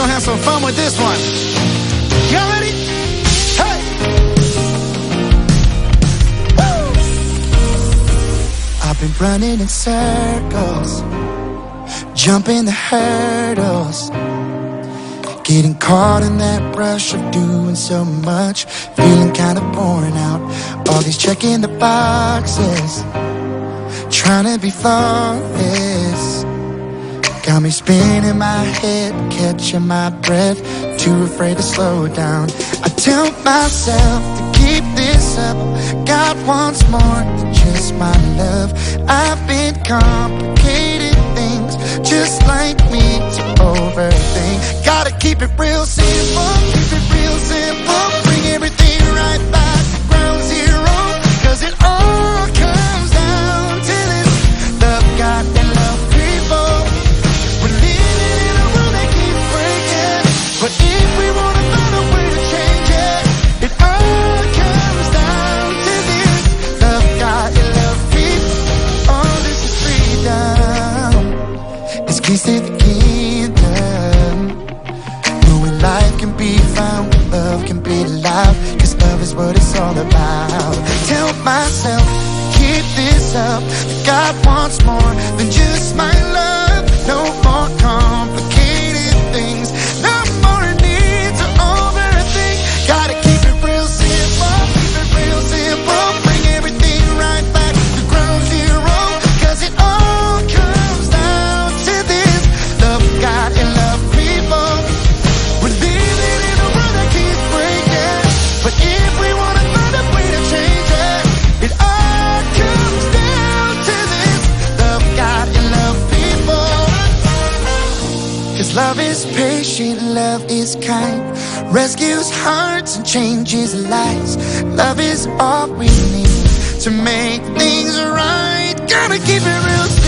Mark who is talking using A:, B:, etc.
A: gonna have some fun with this one. Y'all ready? Hey! Woo!
B: I've been running in circles, jumping the hurdles, getting caught in that rush of doing so much, feeling kind of worn out. All these checking the boxes, trying to be flawless. Got me spinning my head, catching my breath, too afraid to slow down. I tell myself to keep this up. God wants more than just my love. I've been complicated things, just like me to overthink. Gotta keep it real simple, keep it real simple. Bring everything right back To the kingdom. Knowing life can be found, love can be loud, cause love is what it's all about. Tell myself, keep this up. God wants more than just my love. Love is patient, love is kind, rescues hearts and changes lives. Love is all we need to make things right. Gotta keep it real